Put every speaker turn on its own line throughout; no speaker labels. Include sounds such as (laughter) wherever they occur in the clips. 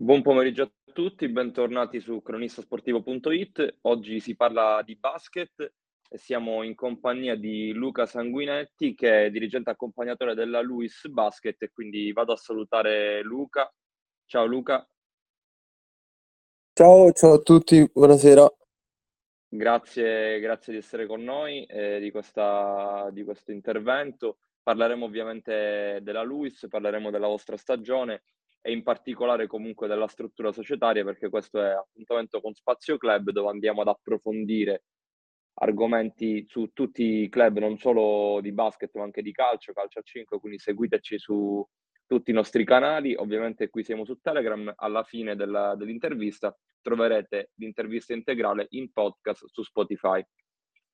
Buon pomeriggio a tutti, bentornati su cronistasportivo.it. Oggi si parla di basket e siamo in compagnia di Luca Sanguinetti che è dirigente accompagnatore della Luis Basket e quindi vado a salutare Luca. Ciao Luca.
Ciao, ciao a tutti, buonasera.
Grazie, grazie di essere con noi eh, di, questa, di questo intervento. Parleremo ovviamente della Luis, parleremo della vostra stagione e in particolare comunque della struttura societaria perché questo è appuntamento con Spazio Club dove andiamo ad approfondire argomenti su tutti i club, non solo di basket ma anche di calcio, calcio a 5, quindi seguiteci su tutti i nostri canali, ovviamente qui siamo su Telegram, alla fine della, dell'intervista troverete l'intervista integrale in podcast su Spotify.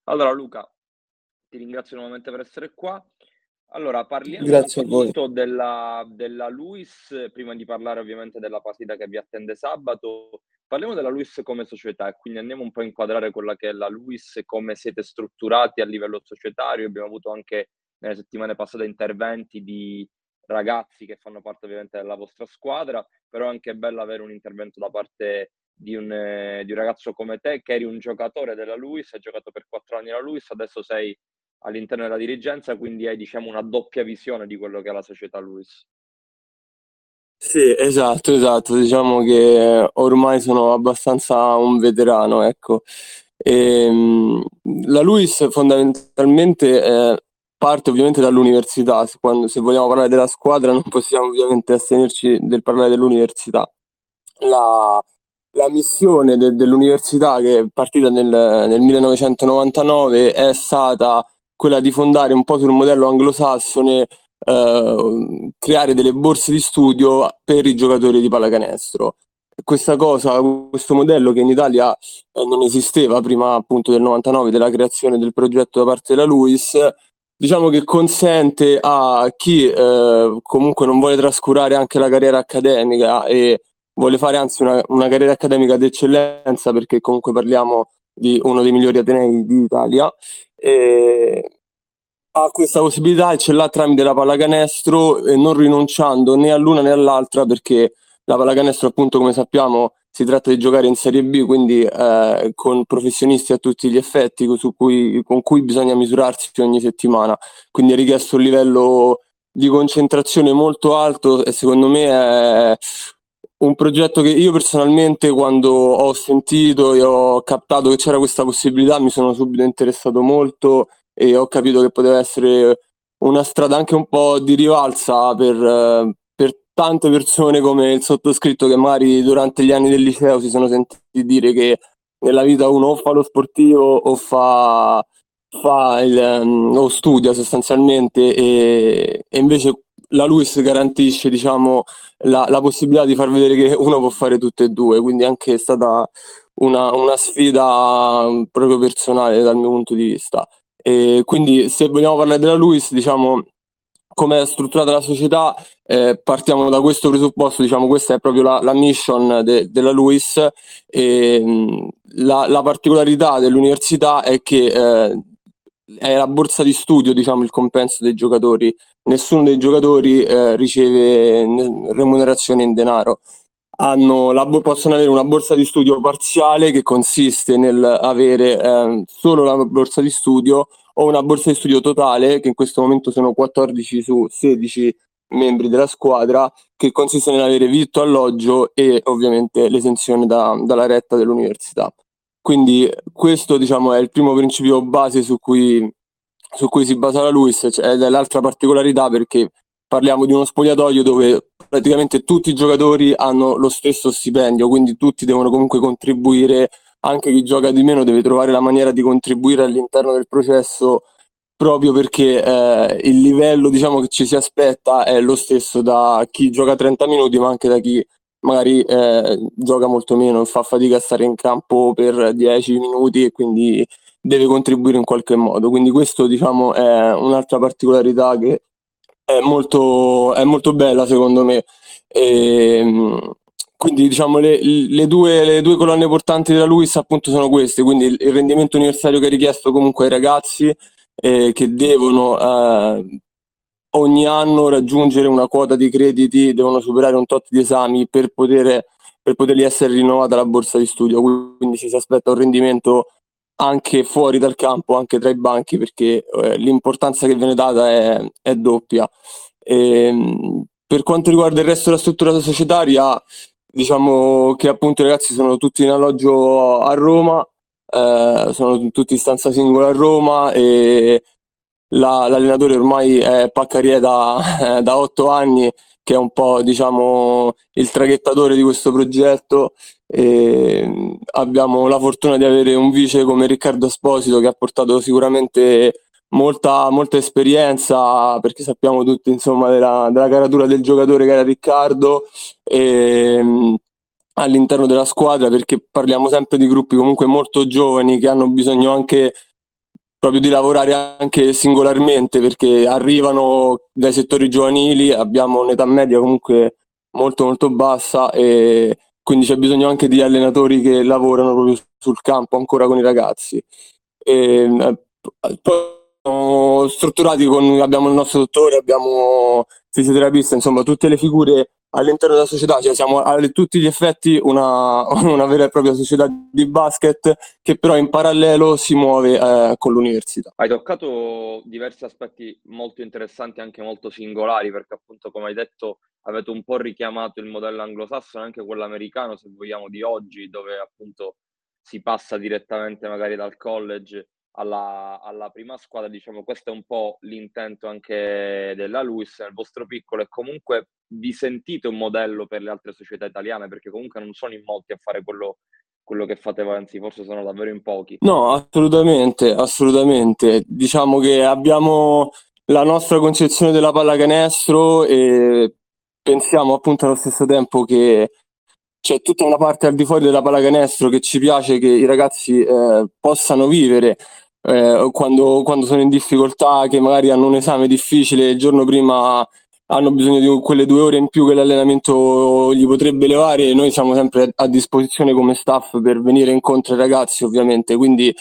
Allora Luca, ti ringrazio nuovamente per essere qua. Allora, parliamo
Grazie
della, della Luis, prima di parlare ovviamente della partita che vi attende sabato, parliamo della Luis come società e quindi andiamo un po' a inquadrare quella che è la Luis, come siete strutturati a livello societario. Abbiamo avuto anche nelle settimane passate interventi di ragazzi che fanno parte ovviamente della vostra squadra, però è anche bello avere un intervento da parte di un, eh, di un ragazzo come te che eri un giocatore della Luis, hai giocato per quattro anni alla Luis, adesso sei all'interno della dirigenza, quindi hai diciamo una doppia visione di quello che è la società Luis.
Sì, esatto, esatto, diciamo che ormai sono abbastanza un veterano, ecco. E, ehm, la Luis fondamentalmente eh, parte ovviamente dall'università, quando, se vogliamo parlare della squadra non possiamo ovviamente astenerci del parlare dell'università. La, la missione de, dell'università che è partita nel, nel 1999 è stata quella di fondare un po' sul modello anglosassone, eh, creare delle borse di studio per i giocatori di pallacanestro. Questa cosa, questo modello che in Italia eh, non esisteva prima appunto del 99 della creazione del progetto da parte della Luis, diciamo che consente a chi eh, comunque non vuole trascurare anche la carriera accademica e vuole fare anzi una, una carriera accademica d'eccellenza perché comunque parliamo di uno dei migliori atenei d'Italia e ha questa possibilità e ce l'ha tramite la pallacanestro e non rinunciando né all'una né all'altra perché la pallacanestro appunto come sappiamo si tratta di giocare in Serie B quindi eh, con professionisti a tutti gli effetti cui, con cui bisogna misurarsi ogni settimana. Quindi è richiesto un livello di concentrazione molto alto e secondo me è un progetto che io personalmente quando ho sentito e ho captato che c'era questa possibilità mi sono subito interessato molto e ho capito che poteva essere una strada anche un po' di rivalsa per, per tante persone come il sottoscritto che magari durante gli anni del liceo si sono sentiti dire che nella vita uno o fa lo sportivo o fa, fa il, um, o studia sostanzialmente e, e invece la LUIS garantisce diciamo, la, la, possibilità di far vedere che uno può fare tutte e due, quindi anche è stata una, una sfida proprio personale dal mio punto di vista. E quindi se vogliamo parlare della LUIS, diciamo, come è strutturata la società, eh, partiamo da questo presupposto, diciamo, questa è proprio la, la mission de, della LUIS e la, la, particolarità dell'università è che eh, è la borsa di studio, diciamo, il compenso dei giocatori. Nessuno dei giocatori eh, riceve remunerazione in denaro. La, possono avere una borsa di studio parziale che consiste nel avere eh, solo la borsa di studio o una borsa di studio totale, che in questo momento sono 14 su 16 membri della squadra, che consiste nell'avere vitto, alloggio e ovviamente l'esenzione da, dalla retta dell'università. Quindi questo diciamo, è il primo principio base su cui, su cui si basa la LUIS cioè, ed è l'altra particolarità perché parliamo di uno spogliatoio dove praticamente tutti i giocatori hanno lo stesso stipendio, quindi tutti devono comunque contribuire, anche chi gioca di meno deve trovare la maniera di contribuire all'interno del processo proprio perché eh, il livello diciamo, che ci si aspetta è lo stesso da chi gioca 30 minuti ma anche da chi magari eh, gioca molto meno, fa fatica a stare in campo per 10 minuti e quindi deve contribuire in qualche modo. Quindi questo diciamo è un'altra particolarità che è molto, è molto bella secondo me. E, ehm, quindi diciamo le, le, due, le, due, colonne portanti della Luis appunto sono queste, quindi il, rendimento universitario che è richiesto comunque ai ragazzi eh, che devono eh, ogni anno raggiungere una quota di crediti, devono superare un tot di esami per poter per potergli essere rinnovata la borsa di studio, quindi ci si aspetta un rendimento anche fuori dal campo, anche tra i banchi, perché eh, l'importanza che viene data è, è doppia. E, ehm, per quanto riguarda il resto della struttura societaria, diciamo che appunto i ragazzi sono tutti in alloggio a Roma, eh, sono tutti in stanza singola a Roma e la, l'allenatore ormai è Paccarie da, (laughs) da otto anni, che è un po' diciamo il traghettatore di questo progetto. E abbiamo la fortuna di avere un vice come Riccardo Esposito che ha portato sicuramente molta, molta esperienza perché sappiamo tutti insomma della, della caratura del giocatore che era Riccardo e, all'interno della squadra perché parliamo sempre di gruppi comunque molto giovani che hanno bisogno anche proprio di lavorare anche singolarmente perché arrivano dai settori giovanili, abbiamo un'età media comunque molto molto bassa e quindi c'è bisogno anche di allenatori che lavorano proprio sul campo ancora con i ragazzi. E, eh, poi strutturati con, abbiamo il nostro dottore, abbiamo fisioterapista, insomma tutte le figure all'interno della società, cioè siamo a tutti gli effetti una, (laughs) una, vera e propria società di basket che però in parallelo si muove eh, con l'università.
Hai toccato diversi aspetti molto interessanti, anche molto singolari, perché appunto come hai detto avete un po' richiamato il modello anglosassone, anche quello americano, se vogliamo, di oggi, dove appunto si passa direttamente magari dal college alla, alla, prima squadra, diciamo, questo è un po' l'intento anche della Luis nel vostro piccolo e comunque vi sentite un modello per le altre società italiane perché comunque non sono in molti a fare quello, quello che fate voi, anzi forse sono davvero in pochi.
No, assolutamente, assolutamente. Diciamo che abbiamo la nostra concezione della pallacanestro e pensiamo appunto allo stesso tempo che c'è tutta una parte al di fuori della pallacanestro che ci piace che i ragazzi eh, possano vivere eh, quando, quando, sono in difficoltà, che magari hanno un esame difficile il giorno prima hanno bisogno di quelle due ore in più che l'allenamento gli potrebbe levare, noi siamo sempre a disposizione come staff per venire incontro ai ragazzi ovviamente, quindi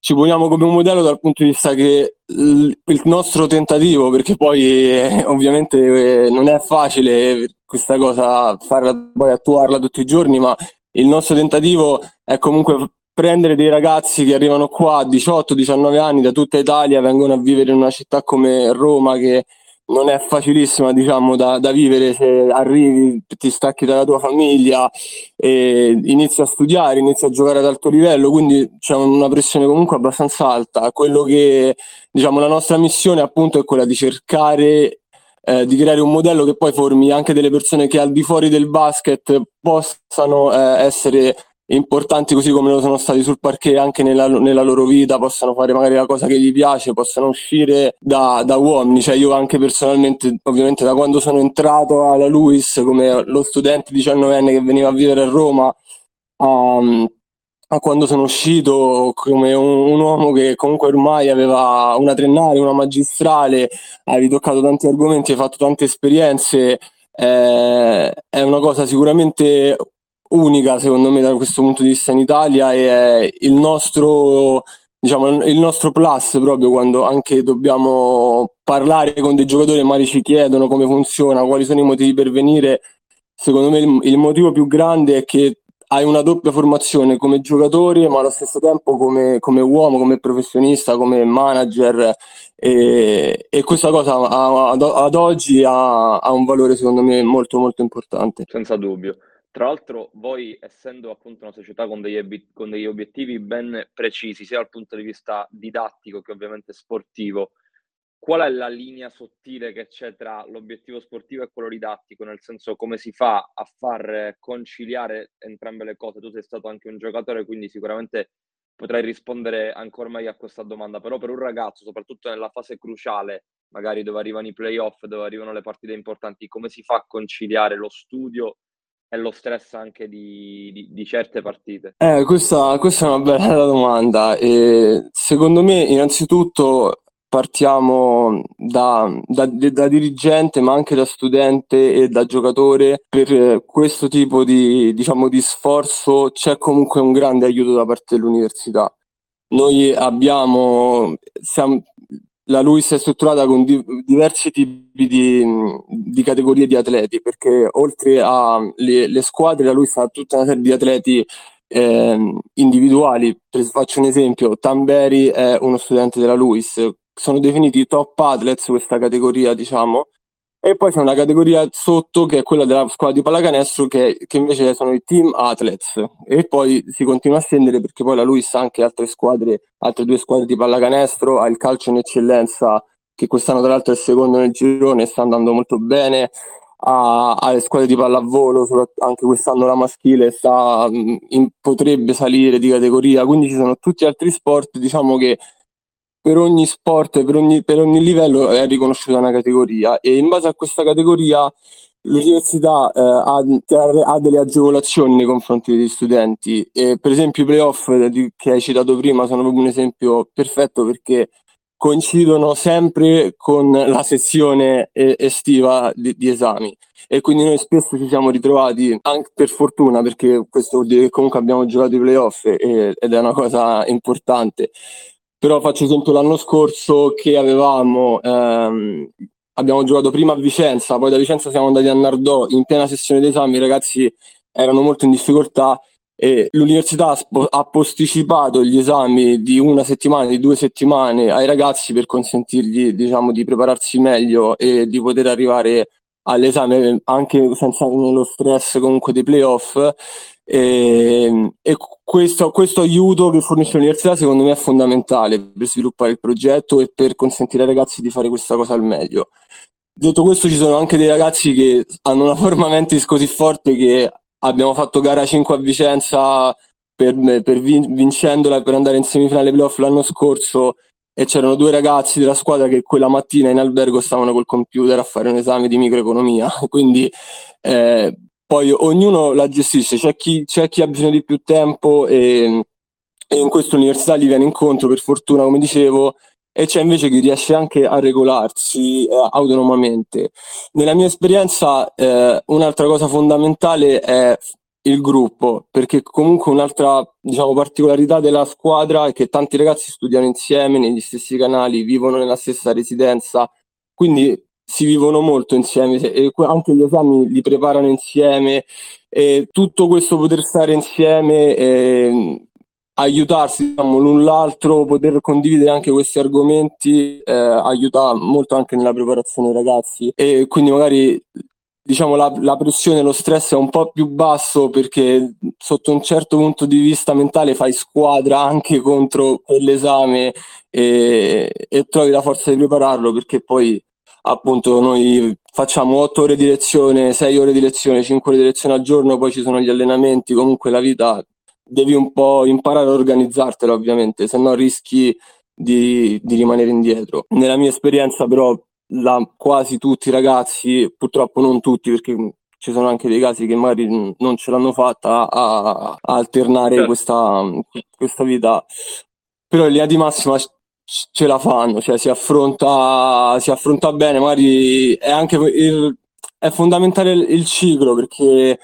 ci poniamo come un modello dal punto di vista che il nostro tentativo, perché poi eh, ovviamente eh, non è facile questa cosa farla poi attuarla tutti i giorni, ma il nostro tentativo è comunque prendere dei ragazzi che arrivano qua a 18-19 anni da tutta Italia, vengono a vivere in una città come Roma che non è facilissima diciamo da, da vivere se arrivi, ti stacchi dalla tua famiglia inizi a studiare, inizi a giocare ad alto livello, quindi c'è una pressione comunque abbastanza alta. Quello che diciamo la nostra missione appunto è quella di cercare eh, di creare un modello che poi formi anche delle persone che al di fuori del basket possano eh, essere importanti così come lo sono stati sul parquet anche nella, nella, loro vita, possano fare magari la cosa che gli piace, possano uscire da, da, uomini. Cioè io anche personalmente, ovviamente da quando sono entrato alla Luis come lo studente 19enne che veniva a vivere a Roma, um, a quando sono uscito come un, un, uomo che comunque ormai aveva una triennale, una magistrale, avevi toccato tanti argomenti, hai fatto tante esperienze, eh, è una cosa sicuramente unica secondo me da questo punto di vista in Italia è il nostro diciamo il nostro plus proprio quando anche dobbiamo parlare con dei giocatori e magari ci chiedono come funziona, quali sono i motivi per venire. Secondo me il, il motivo più grande è che hai una doppia formazione come giocatore, ma allo stesso tempo come, come uomo, come professionista, come manager. E, e questa cosa ad, ad oggi ha, ha, un valore, secondo me, molto, molto importante.
Senza dubbio. Tra l'altro, voi, essendo appunto una società con degli, con degli obiettivi ben precisi, sia dal punto di vista didattico che ovviamente sportivo, qual è la linea sottile che c'è tra l'obiettivo sportivo e quello didattico, nel senso come si fa a far conciliare entrambe le cose? Tu sei stato anche un giocatore, quindi sicuramente potrai rispondere ancora meglio a questa domanda, però per un ragazzo, soprattutto nella fase cruciale, magari dove arrivano i playoff, dove arrivano le partite importanti, come si fa a conciliare lo studio e lo stress anche di, di, di certe partite?
Eh, questa, questa, è una bella domanda. E secondo me, innanzitutto, partiamo da, da, da, dirigente, ma anche da studente e da giocatore. Per questo tipo di, diciamo, di sforzo c'è comunque un grande aiuto da parte dell'università. Noi abbiamo, siamo, la LUIS è strutturata con di- diversi tipi di, di, categorie di atleti, perché oltre alle squadre, la LUIS ha tutta una serie di atleti eh, individuali. Per, faccio un esempio, Tamberi è uno studente della LUIS, sono definiti top athletes questa categoria, diciamo, e poi c'è una categoria sotto che è quella della squadra di pallacanestro che, che, invece sono i team athletes. E poi si continua a scendere perché poi la Luis ha anche altre squadre, altre due squadre di pallacanestro, ha il calcio in eccellenza che quest'anno tra l'altro è il secondo nel girone, sta andando molto bene, ha, ha le squadre di pallavolo, anche quest'anno la maschile sta, in, potrebbe salire di categoria, quindi ci sono tutti altri sport diciamo che per ogni sport, per ogni, per ogni livello è riconosciuta una categoria e in base a questa categoria l'università eh, ha, ha, delle agevolazioni nei confronti degli studenti. E, per esempio i playoff che hai citato prima sono proprio un esempio perfetto perché coincidono sempre con la sessione estiva di, di, esami e quindi noi spesso ci siamo ritrovati anche per fortuna perché questo vuol dire che comunque abbiamo giocato i playoff e, ed è una cosa importante però faccio esempio l'anno scorso che avevamo, ehm, abbiamo giocato prima a Vicenza, poi da Vicenza siamo andati a Nardò, in piena sessione d'esami i ragazzi erano molto in difficoltà e l'università ha posticipato gli esami di una settimana, di due settimane ai ragazzi per consentirgli diciamo, di prepararsi meglio e di poter arrivare all'esame anche senza lo stress comunque dei playoff e, ehm, e questo, questo, aiuto che fornisce l'università secondo me è fondamentale per sviluppare il progetto e per consentire ai ragazzi di fare questa cosa al meglio. Detto questo ci sono anche dei ragazzi che hanno una forma mentis così forte che abbiamo fatto gara 5 a Vicenza per, per vin- vincendola per andare in semifinale playoff l'anno scorso e c'erano due ragazzi della squadra che quella mattina in albergo stavano col computer a fare un esame di microeconomia. (laughs) Quindi eh, poi ognuno la gestisce, c'è chi, c'è chi ha bisogno di più tempo e, e in questa università gli viene incontro per fortuna, come dicevo, e c'è invece chi riesce anche a regolarsi eh, autonomamente. Nella mia esperienza eh, un'altra cosa fondamentale è il gruppo, perché comunque un'altra diciamo, particolarità della squadra è che tanti ragazzi studiano insieme negli stessi canali, vivono nella stessa residenza, quindi si vivono molto insieme e anche gli esami li preparano insieme e tutto questo poter stare insieme e aiutarsi diciamo, l'un l'altro, poter condividere anche questi argomenti eh, aiuta molto anche nella preparazione dei ragazzi. E quindi magari diciamo la, la pressione, lo stress è un po' più basso perché sotto un certo punto di vista mentale fai squadra anche contro quell'esame e, e trovi la forza di prepararlo perché poi appunto noi facciamo 8 ore di lezione, 6 ore di lezione, 5 ore di lezione al giorno, poi ci sono gli allenamenti, comunque la vita devi un po' imparare a organizzartela ovviamente, se no rischi di, di, rimanere indietro. Nella mia esperienza però la, quasi tutti i ragazzi, purtroppo non tutti perché ci sono anche dei casi che magari non ce l'hanno fatta a, a alternare certo. questa, questa vita, però in linea di massima ce la fanno, cioè si affronta, si affronta bene, magari è anche il, è fondamentale il, il ciclo perché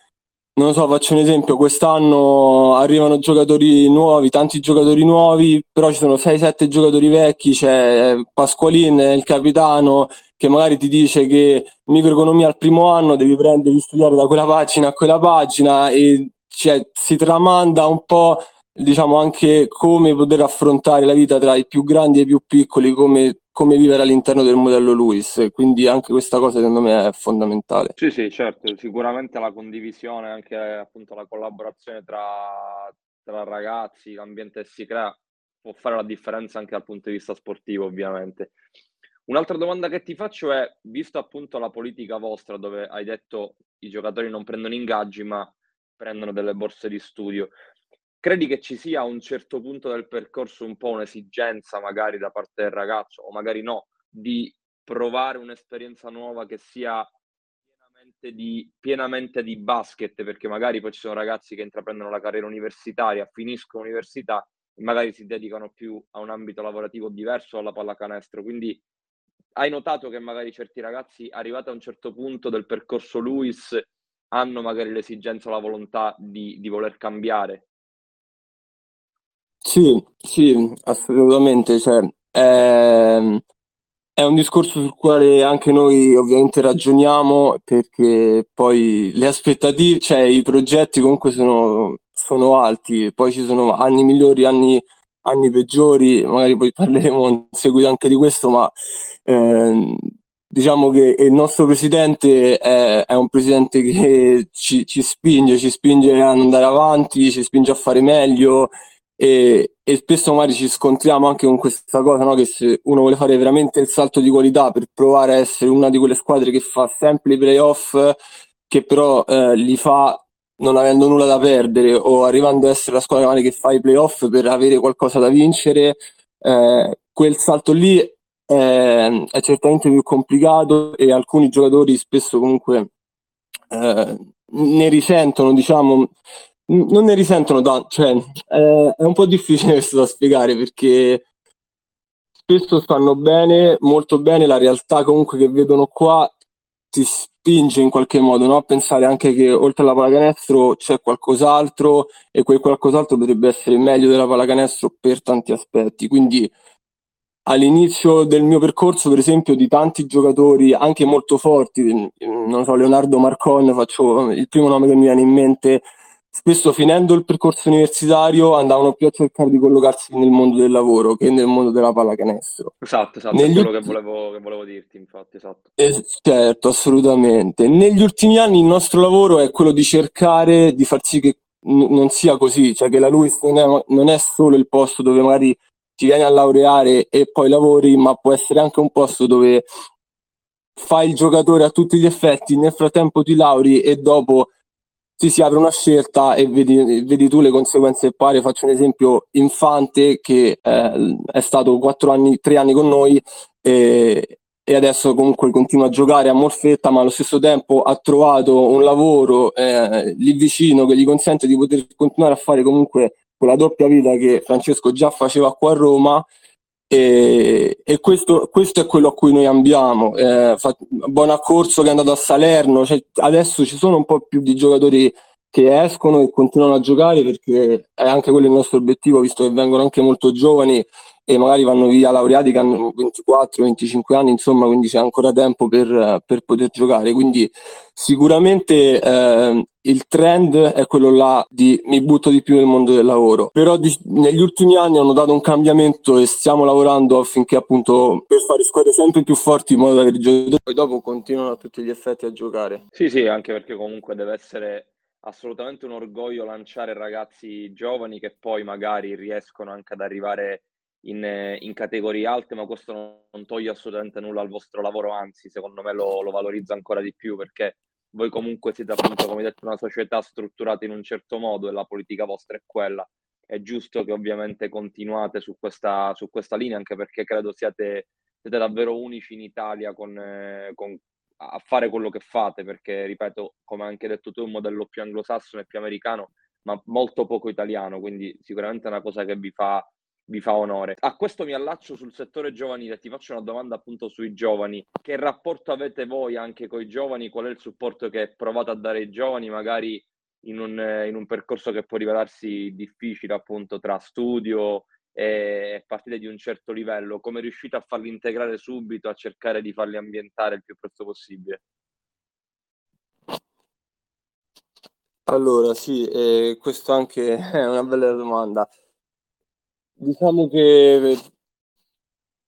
non lo so, faccio un esempio, quest'anno arrivano giocatori nuovi, tanti giocatori nuovi, però ci sono 6-7 giocatori vecchi, c'è Pasqualin, il capitano, che magari ti dice che microeconomia al primo anno devi prendere, devi studiare da quella pagina a quella pagina e cioè, si tramanda un po' diciamo anche come poter affrontare la vita tra i più grandi e i più piccoli, come, come vivere all'interno del modello LUIS, quindi anche questa cosa secondo me è fondamentale.
Sì, sì, certo, sicuramente la condivisione, anche appunto la collaborazione tra, tra ragazzi, l'ambiente che si crea può fare la differenza anche dal punto di vista sportivo, ovviamente. Un'altra domanda che ti faccio è, visto appunto la politica vostra dove hai detto i giocatori non prendono ingaggi ma prendono delle borse di studio, credi che ci sia a un certo punto del percorso un po' un'esigenza magari da parte del ragazzo o magari no di provare un'esperienza nuova che sia pienamente di, pienamente di basket perché magari poi ci sono ragazzi che intraprendono la carriera universitaria, finiscono l'università e magari si dedicano più a un ambito lavorativo diverso alla pallacanestro. Quindi hai notato che magari certi ragazzi arrivati a un certo punto del percorso Luis hanno magari l'esigenza o la volontà di, di voler cambiare
sì, sì, assolutamente. Cioè, ehm, è un discorso sul quale anche noi ovviamente ragioniamo perché poi le aspettative, cioè i progetti comunque sono, sono alti, poi ci sono anni migliori, anni, anni peggiori, magari poi parleremo in seguito anche di questo, ma eh, diciamo che il nostro presidente è, è un presidente che ci, ci, spinge, ci spinge ad andare avanti, ci spinge a fare meglio e, e spesso magari ci scontriamo anche con questa cosa, no? che se uno vuole fare veramente il salto di qualità per provare a essere una di quelle squadre che fa sempre i playoff, che però eh, li fa non avendo nulla da perdere o arrivando ad essere la squadra che fa i playoff per avere qualcosa da vincere, eh, quel salto lì è, è, certamente più complicato e alcuni giocatori spesso comunque eh, ne risentono, diciamo, non ne risentono tanto, cioè eh, è un po' difficile (laughs) questo da spiegare perché spesso stanno bene, molto bene, la realtà comunque che vedono qua ti spinge in qualche modo no? a pensare anche che oltre alla pallacanestro c'è qualcos'altro e quel qualcos'altro potrebbe essere meglio della pallacanestro per tanti aspetti. Quindi all'inizio del mio percorso, per esempio, di tanti giocatori anche molto forti, non so, Leonardo Marcon, faccio il primo nome che mi viene in mente, spesso finendo il percorso universitario andavano più a cercare di collocarsi nel mondo del lavoro che nel mondo della pallacanestro.
Esatto, esatto, Negli è quello che, volevo, che volevo dirti, infatti, esatto.
Eh, certo, assolutamente. Negli ultimi anni il nostro lavoro è quello di cercare di far sì che n- non sia così, cioè che la LUIS non non è solo il posto dove magari ti vieni a laureare e poi lavori, ma può essere anche un posto dove fai il giocatore a tutti gli effetti, nel frattempo ti lauri e dopo ti si apre una scelta e vedi, vedi tu le conseguenze pari. Faccio un esempio, Infante che eh, è stato quattro anni, tre anni con noi e, e, adesso comunque continua a giocare a Morfetta, ma allo stesso tempo ha trovato un lavoro eh, lì vicino che gli consente di poter continuare a fare comunque quella doppia vita che Francesco già faceva qua a Roma e, e questo, questo, è quello a cui noi ambiamo. Eh, Bonaccorso che è andato a Salerno, cioè, adesso ci sono un po' più di giocatori che escono e continuano a giocare perché è anche quello il nostro obiettivo, visto che vengono anche molto giovani e magari vanno via laureati che hanno 24-25 anni, insomma, quindi c'è ancora tempo per, per poter giocare. Quindi sicuramente eh, il trend è quello là di mi butto di più nel mondo del lavoro. Però di, negli ultimi anni hanno dato un cambiamento e stiamo lavorando affinché appunto per fare squadre sempre più forti in modo da avere i giocatori poi dopo continuano a tutti gli effetti a giocare.
Sì, sì, anche perché comunque deve essere assolutamente un orgoglio lanciare ragazzi giovani che poi magari riescono anche ad arrivare in, in, categorie alte, ma questo non, toglie assolutamente nulla al vostro lavoro, anzi, secondo me lo, lo, valorizza ancora di più perché voi comunque siete appunto, come detto, una società strutturata in un certo modo e la politica vostra è quella. È giusto che ovviamente continuate su questa, su questa linea, anche perché credo siate, siete davvero unici in Italia con, eh, con, a fare quello che fate, perché, ripeto, come anche detto tu, è un modello più anglosassone e più americano, ma molto poco italiano, quindi sicuramente è una cosa che vi fa vi fa onore. A questo mi allaccio sul settore giovanile, ti faccio una domanda appunto sui giovani. Che rapporto avete voi anche con i giovani? Qual è il supporto che provate a dare ai giovani, magari in un, in un percorso che può rivelarsi difficile appunto tra studio e partite di un certo livello? Come riuscite a farli integrare subito, a cercare di farli ambientare il più presto possibile?
Allora, sì, eh, questo anche (laughs) è una bella domanda. Diciamo che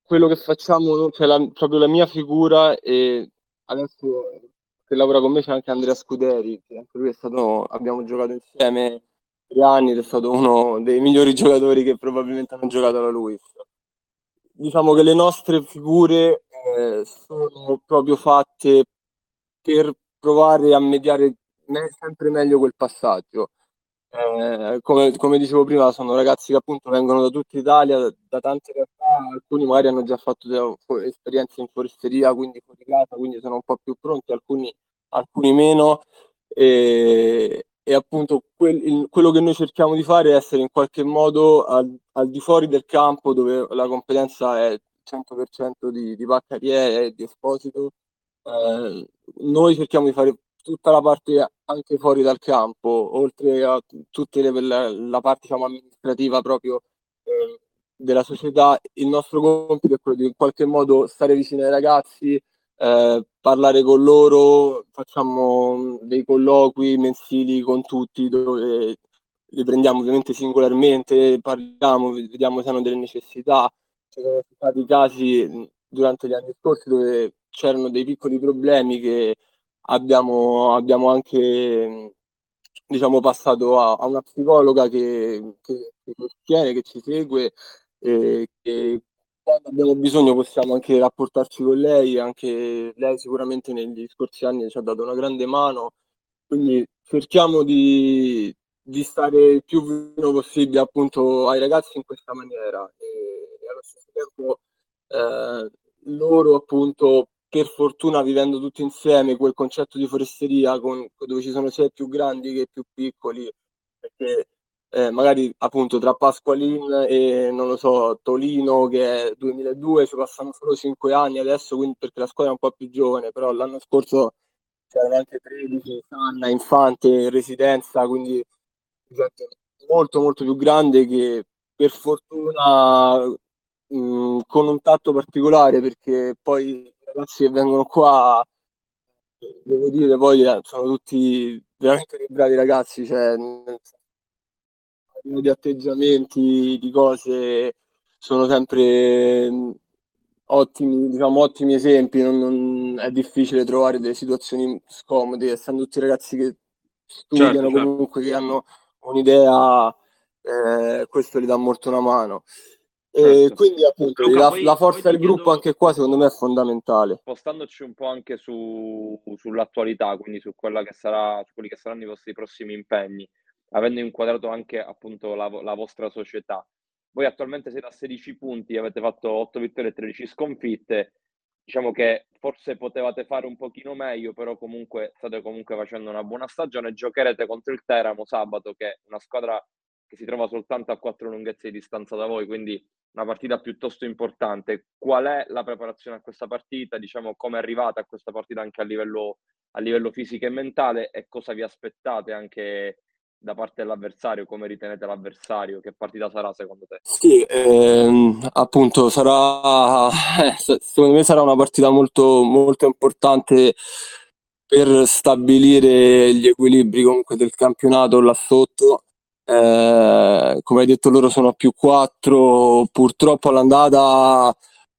quello che facciamo, cioè la, proprio la mia figura e adesso che lavora con me c'è anche Andrea Scuderi, che anche lui è stato, abbiamo giocato insieme tre anni ed è stato uno dei migliori (laughs) giocatori che probabilmente hanno giocato alla Luis. Diciamo che le nostre figure eh, sono proprio fatte per provare a mediare me- sempre meglio quel passaggio. Eh, come, come, dicevo prima, sono ragazzi che appunto vengono da tutta Italia, da, da tante realtà, alcuni magari hanno già fatto esperienze in foresteria, quindi fuori casa, quindi sono un po' più pronti, alcuni, alcuni meno. E, e appunto quel, il, quello che noi cerchiamo di fare è essere in qualche modo al, al di fuori del campo dove la competenza è 100% di, di Baccarie e di Esposito. Eh, noi cerchiamo di fare tutta la parte anche fuori dal campo, oltre a tutta la, parte diciamo, amministrativa proprio, eh, della società, il nostro compito è quello di in qualche modo stare vicino ai ragazzi, eh, parlare con loro, facciamo dei colloqui mensili con tutti dove li prendiamo ovviamente singolarmente, parliamo, vediamo se hanno delle necessità. Ci sono stati casi durante gli anni scorsi dove c'erano dei piccoli problemi che abbiamo, abbiamo anche diciamo, passato a, a una psicologa che, che, che ci tiene, che ci segue e che quando abbiamo bisogno possiamo anche rapportarci con lei, anche lei sicuramente negli scorsi anni ci ha dato una grande mano, quindi cerchiamo di, di stare il più vicino possibile appunto ai ragazzi in questa maniera. E, e allo stesso tempo eh, loro appunto per fortuna vivendo tutti insieme quel concetto di foresteria con, dove ci sono sia più grandi che più piccoli perché eh, magari appunto tra Pasqualin e non lo so Tolino che è 2002 ci passano solo 5 anni adesso quindi perché la squadra è un po' più giovane però l'anno scorso c'erano anche 13 Sanna, Infante in residenza quindi molto molto più grande che per fortuna mh, con un tatto particolare perché poi ragazzi che vengono qua devo dire poi sono tutti veramente dei bravi ragazzi cioè di atteggiamenti di cose sono sempre ottimi, diciamo, ottimi esempi non, non, è difficile trovare delle situazioni scomode essendo tutti ragazzi che studiano certo, certo. comunque che hanno un'idea, eh, questo gli dà molto una mano. E certo. quindi appunto Luca, la, poi, la, forza del gruppo chiedo, anche qua secondo me è fondamentale.
Spostandoci un po' anche su, sull'attualità, quindi su, quella che sarà, su quelli che saranno i vostri prossimi impegni, avendo inquadrato anche appunto la, la vostra società. Voi attualmente siete a 16 punti, avete fatto 8 vittorie e 13 sconfitte, diciamo che forse potevate fare un pochino meglio, però comunque state comunque facendo una buona stagione. Giocherete contro il Teramo sabato, che è una squadra che si trova soltanto a quattro lunghezze di distanza da voi, quindi una partita piuttosto importante. Qual è la preparazione a questa partita? Diciamo come arrivate a questa partita anche a livello, a livello fisico e mentale e cosa vi aspettate anche da parte dell'avversario, come ritenete l'avversario, che partita sarà secondo te?
Sì, ehm, appunto sarà, eh, secondo me sarà una partita molto, molto importante per stabilire gli equilibri comunque del campionato là sotto. Eh, come hai detto loro sono più quattro, purtroppo all'andata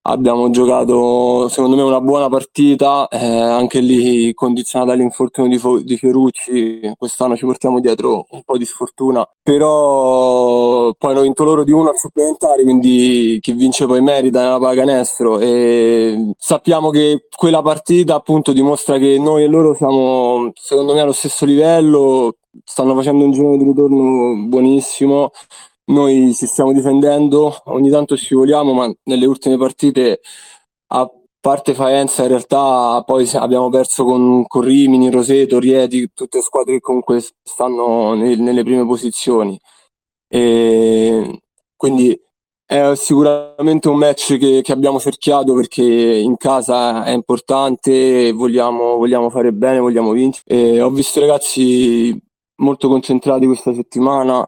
abbiamo giocato secondo me una buona partita, eh, anche lì condizionata dall'infortunio di, Fo- di Fiorucci, quest'anno ci portiamo dietro un po' di sfortuna, però poi hanno vinto loro di uno al supplementare, quindi chi vince poi merita nella paganestro e sappiamo che quella partita appunto dimostra che noi e loro siamo secondo me allo stesso livello, stanno facendo un giro di ritorno buonissimo noi ci stiamo difendendo, ogni tanto scivoliamo, ma nelle ultime partite, a parte Faenza, in realtà poi abbiamo perso con, con Rimini, Roseto, Rieti, tutte squadre che comunque stanno nel, nelle prime posizioni. E quindi è sicuramente un match che, che, abbiamo cerchiato perché in casa è importante, vogliamo, vogliamo fare bene, vogliamo vincere. E ho visto ragazzi molto concentrati questa settimana.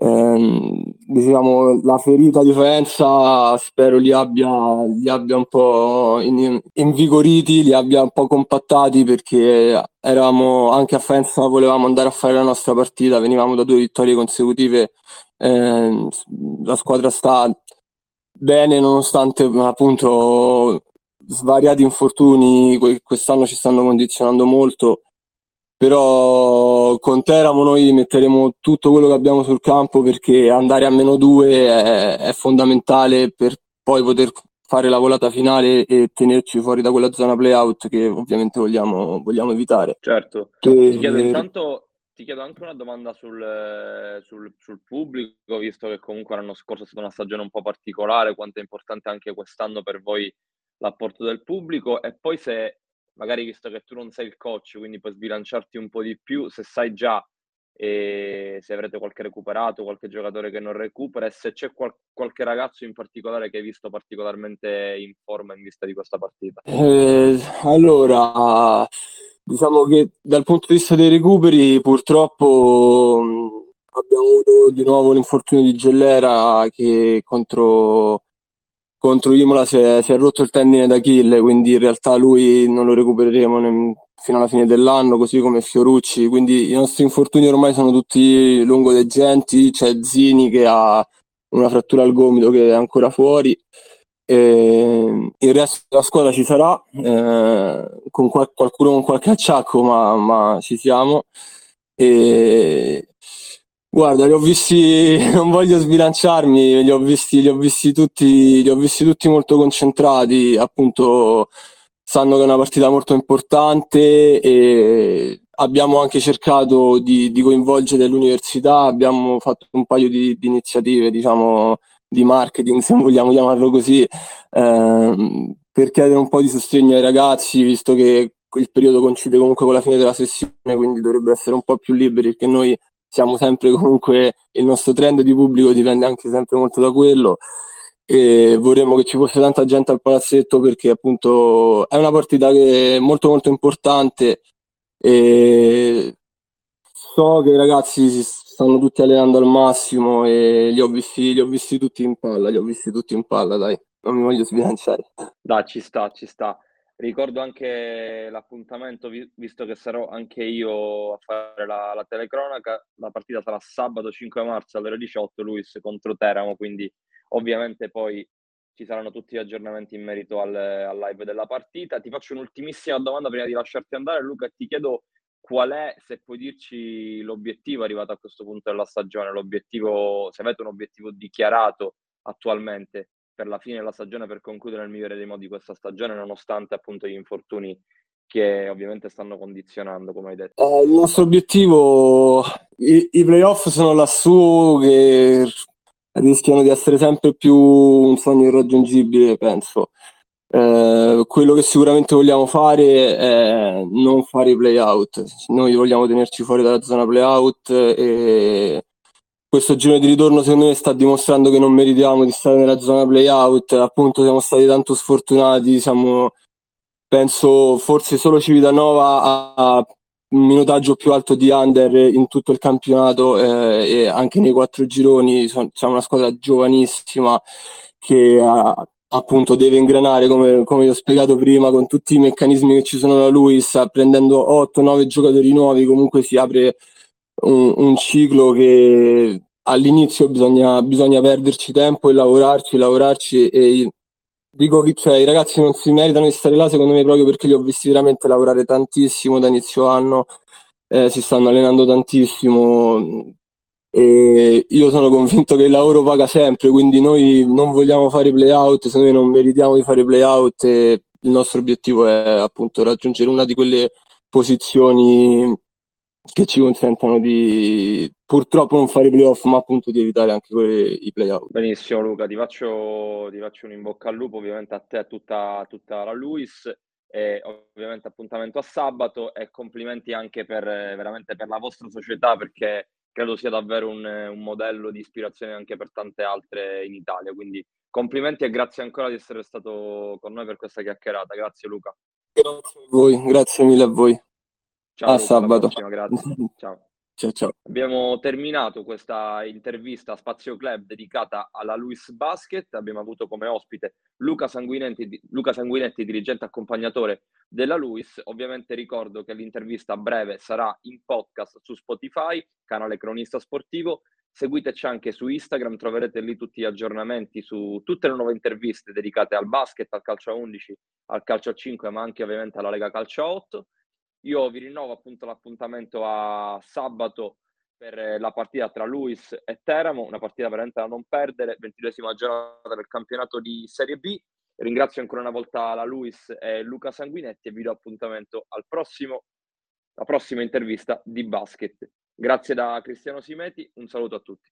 Ehm, diciamo, la ferita di Faenza spero li abbia, li abbia un po' in, invigoriti, li abbia un po' compattati perché eravamo anche a Faenza, volevamo andare a fare la nostra partita, venivamo da due vittorie consecutive, eh, la squadra sta bene nonostante appunto svariati infortuni quest'anno ci stanno condizionando molto però con Teramo noi metteremo tutto quello che abbiamo sul campo perché andare a meno due è, è fondamentale per poi poter fare la volata finale e tenerci fuori da quella zona playout che ovviamente vogliamo, vogliamo evitare.
Certo, che, ti, chiedo intanto, ti chiedo anche una domanda sul, sul, sul, pubblico, visto che comunque l'anno scorso è stata una stagione un po' particolare, quanto è importante anche quest'anno per voi l'apporto del pubblico e poi se magari visto che tu non sei il coach, quindi puoi sbilanciarti un po' di più, se sai già e se avrete qualche recuperato, qualche giocatore che non recupera e se c'è qual- qualche ragazzo in particolare che hai visto particolarmente in forma in vista di questa partita.
Eh, allora, diciamo che dal punto di vista dei recuperi purtroppo abbiamo avuto di nuovo l'infortunio di Gellera che contro, contro Imola si è, si è rotto il tendine d'Achille, quindi in realtà lui non lo recupereremo nel, fino alla fine dell'anno, così come Fiorucci. Quindi i nostri infortuni ormai sono tutti lungodegenti, c'è Zini che ha una frattura al gomito che è ancora fuori. E il resto della squadra ci sarà, eh, con qual- qualcuno con qualche acciacco, ma, ma ci siamo. E guarda, li ho visti, (laughs) non voglio sbilanciarmi, li ho visti, li ho visti tutti, li ho visti tutti molto concentrati, appunto sanno che è una partita molto importante e abbiamo anche cercato di, di coinvolgere l'università, abbiamo fatto un paio di, di, iniziative, diciamo, di marketing, (laughs) se vogliamo chiamarlo così, ehm, per chiedere un po' di sostegno ai ragazzi, visto che il periodo coincide comunque con la fine della sessione, quindi dovrebbero essere un po' più liberi, perché noi siamo sempre comunque, il nostro trend di pubblico dipende anche sempre molto da quello e vorremmo che ci fosse tanta gente al palazzetto perché appunto è una partita che è molto molto importante e so che i ragazzi si stanno tutti allenando al massimo e li ho visti, li ho visti tutti in palla, li ho visti tutti in palla, dai, non mi voglio sbilanciare.
Dai, ci sta, ci sta. Ricordo anche l'appuntamento, visto che sarò anche io a fare la, la telecronaca, la partita sarà sabato 5 marzo alle ore 18, Luis contro Teramo, quindi Ovviamente poi ci saranno tutti gli aggiornamenti in merito al, al live della partita. Ti faccio un'ultimissima domanda prima di lasciarti andare, Luca, ti chiedo qual è, se puoi dirci l'obiettivo arrivato a questo punto della stagione, l'obiettivo, se avete un obiettivo dichiarato attualmente per la fine della stagione, per concludere nel migliore dei modi questa stagione, nonostante appunto gli infortuni che ovviamente stanno condizionando, come hai detto.
Uh, il nostro obiettivo, i, i playoff sono lassù che rischiano di essere sempre più un sogno irraggiungibile, penso. Eh, quello che sicuramente vogliamo fare è non fare i play-out. Noi vogliamo tenerci fuori dalla zona play-out e questo giro di ritorno secondo me sta dimostrando che non meritiamo di stare nella zona play-out. Appunto siamo stati tanto sfortunati, siamo penso forse solo Civitanova ha un minutaggio più alto di under in tutto il campionato eh, e anche nei quattro gironi. Siamo una squadra giovanissima che ha, appunto deve ingranare, come, come ho spiegato prima, con tutti i meccanismi che ci sono da lui, sta prendendo 8-9 giocatori nuovi, comunque si apre un, un ciclo che all'inizio bisogna, bisogna perderci tempo e lavorarci, lavorarci e dico che cioè, i ragazzi non si meritano di stare là secondo me proprio perché li ho visti veramente lavorare tantissimo da inizio anno, eh, si stanno allenando tantissimo e io sono convinto che il lavoro paga sempre, quindi noi non vogliamo fare play out, se noi non meritiamo di fare play out e il nostro obiettivo è appunto raggiungere una di quelle posizioni che ci consentono di purtroppo non fare i playoff, ma appunto di evitare anche quelli, i playout.
Benissimo, Luca, ti faccio, ti faccio un in bocca al lupo, ovviamente a te e a tutta, tutta la Luis. E ovviamente appuntamento a sabato e complimenti anche per, veramente per la vostra società perché credo sia davvero un, un, modello di ispirazione anche per tante altre in Italia. Quindi complimenti e grazie ancora di essere stato con noi per questa chiacchierata. Grazie Luca.
Grazie a voi, grazie mille a voi.
Ciao,
a Luca, sabato. (laughs)
Ciao.
Ciao, ciao.
Abbiamo terminato questa intervista a Spazio Club dedicata alla Luis Basket. Abbiamo avuto come ospite Luca Sanguinetti, Luca Sanguinetti, dirigente accompagnatore della Luis. Ovviamente ricordo che l'intervista a breve sarà in podcast su Spotify, canale Cronista Sportivo. Seguiteci anche su Instagram, troverete lì tutti gli aggiornamenti su tutte le nuove interviste dedicate al basket, al calcio a 11, al calcio a 5, ma anche ovviamente alla Lega Calcio a 8. Io vi rinnovo appunto l'appuntamento a sabato per la partita tra Luis e Teramo, una partita veramente da non perdere, 22esima giornata del campionato di Serie B. Ringrazio ancora una volta la Luis e Luca Sanguinetti e vi do appuntamento al prossimo, alla prossima intervista di basket. Grazie da Cristiano Simeti, un saluto a tutti.